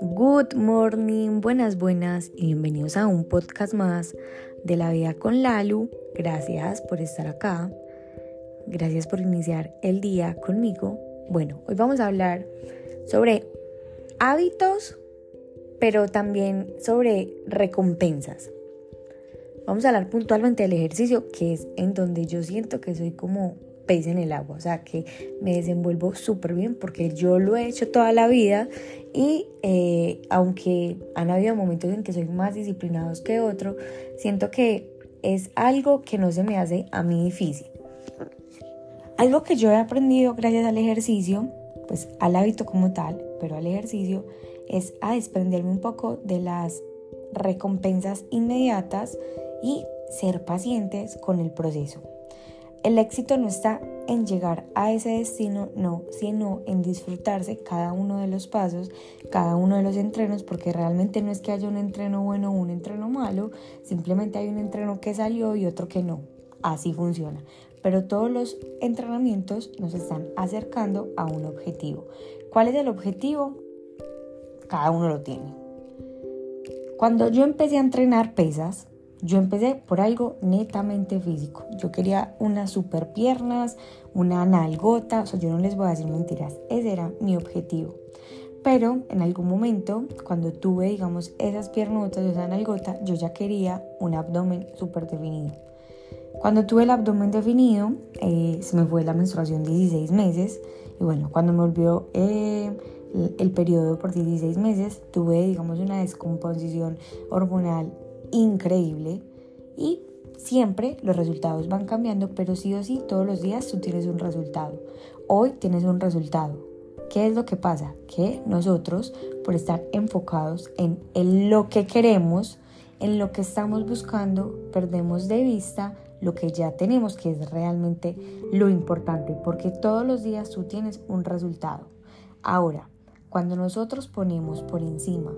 Good morning, buenas, buenas y bienvenidos a un podcast más de la vida con Lalu. Gracias por estar acá. Gracias por iniciar el día conmigo. Bueno, hoy vamos a hablar sobre hábitos, pero también sobre recompensas. Vamos a hablar puntualmente del ejercicio, que es en donde yo siento que soy como pez en el agua, o sea que me desenvuelvo súper bien porque yo lo he hecho toda la vida y eh, aunque han habido momentos en que soy más disciplinados que otro, siento que es algo que no se me hace a mí difícil. Algo que yo he aprendido gracias al ejercicio, pues al hábito como tal, pero al ejercicio, es a desprenderme un poco de las recompensas inmediatas y ser pacientes con el proceso. El éxito no está en llegar a ese destino, no, sino en disfrutarse cada uno de los pasos, cada uno de los entrenos, porque realmente no es que haya un entreno bueno o un entreno malo, simplemente hay un entreno que salió y otro que no. Así funciona. Pero todos los entrenamientos nos están acercando a un objetivo. ¿Cuál es el objetivo? Cada uno lo tiene. Cuando yo empecé a entrenar pesas, yo empecé por algo netamente físico. Yo quería unas super piernas, una nalgota, o sea, yo no les voy a decir mentiras, ese era mi objetivo. Pero en algún momento, cuando tuve, digamos, esas piernotas, esa nalgota, yo ya quería un abdomen súper definido. Cuando tuve el abdomen definido, eh, se me fue la menstruación 16 meses. Y bueno, cuando me volvió eh, el, el periodo por 16 meses, tuve, digamos, una descomposición hormonal increíble y siempre los resultados van cambiando, pero sí o sí todos los días tú tienes un resultado. Hoy tienes un resultado. ¿Qué es lo que pasa? Que nosotros, por estar enfocados en, lo que queremos, en lo que estamos buscando, perdemos de vista lo que ya tenemos, que es realmente lo importante, porque todos los días tú tienes un resultado. Ahora, cuando nosotros ponemos por encima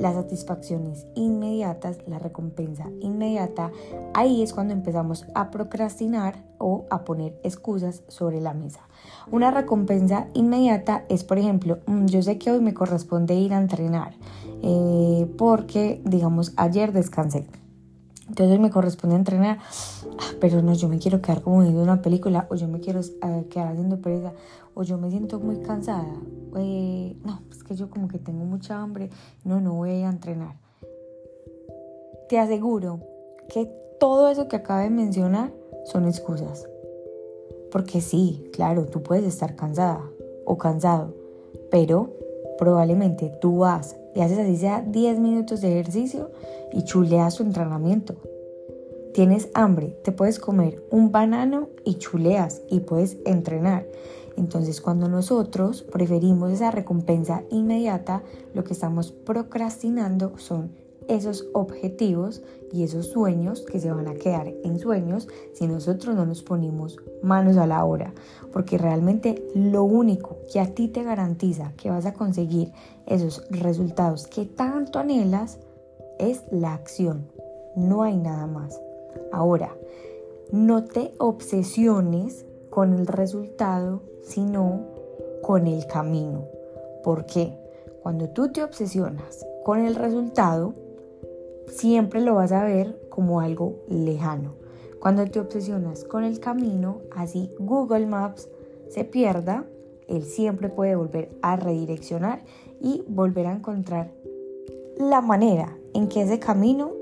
las satisfacciones inmediatas, la recompensa inmediata, ahí es cuando empezamos a procrastinar o a poner excusas sobre la mesa. Una recompensa inmediata es, por ejemplo, mm, yo sé que hoy me corresponde ir a entrenar eh, porque, digamos, ayer descansé. Entonces me corresponde entrenar, ah, pero no, yo me quiero quedar como viendo una película, o yo me quiero eh, quedar haciendo pereza, o yo me siento muy cansada, eh, no, es que yo como que tengo mucha hambre, no, no voy a entrenar. Te aseguro que todo eso que acabo de mencionar son excusas. Porque sí, claro, tú puedes estar cansada o cansado, pero probablemente tú vas y haces así sea 10 minutos de ejercicio y chuleas tu entrenamiento. Tienes hambre, te puedes comer un banano y chuleas y puedes entrenar. Entonces cuando nosotros preferimos esa recompensa inmediata, lo que estamos procrastinando son esos objetivos y esos sueños que se van a quedar en sueños si nosotros no nos ponemos manos a la obra. Porque realmente lo único que a ti te garantiza que vas a conseguir esos resultados que tanto anhelas es la acción. No hay nada más. Ahora, no te obsesiones con el resultado, sino con el camino. ¿Por qué? Cuando tú te obsesionas con el resultado, siempre lo vas a ver como algo lejano. Cuando te obsesionas con el camino, así Google Maps se pierda, él siempre puede volver a redireccionar y volver a encontrar la manera en que ese camino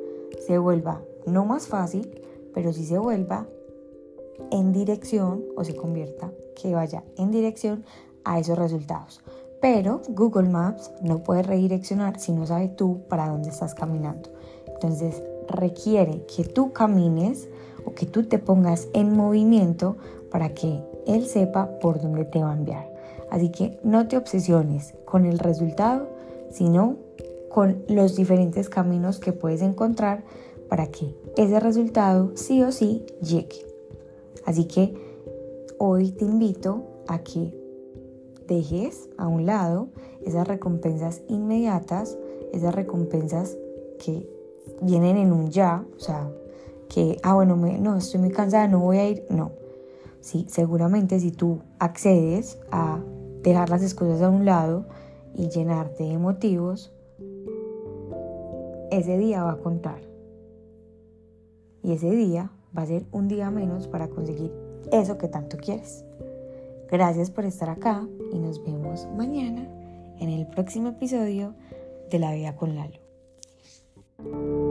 se vuelva no más fácil, pero sí se vuelva en dirección o se convierta que vaya en dirección a esos resultados. Pero Google Maps no puede redireccionar si no sabe tú para dónde estás caminando. Entonces requiere que tú camines o que tú te pongas en movimiento para que él sepa por dónde te va a enviar. Así que no te obsesiones con el resultado, sino con los diferentes caminos que puedes encontrar para que ese resultado sí o sí llegue. Así que hoy te invito a que dejes a un lado esas recompensas inmediatas, esas recompensas que vienen en un ya, o sea, que, ah, bueno, no, estoy muy cansada, no voy a ir, no. Sí, seguramente si tú accedes a dejar las excusas a un lado y llenarte de motivos, ese día va a contar. Y ese día va a ser un día menos para conseguir eso que tanto quieres. Gracias por estar acá y nos vemos mañana en el próximo episodio de La Vida con Lalo. Thank you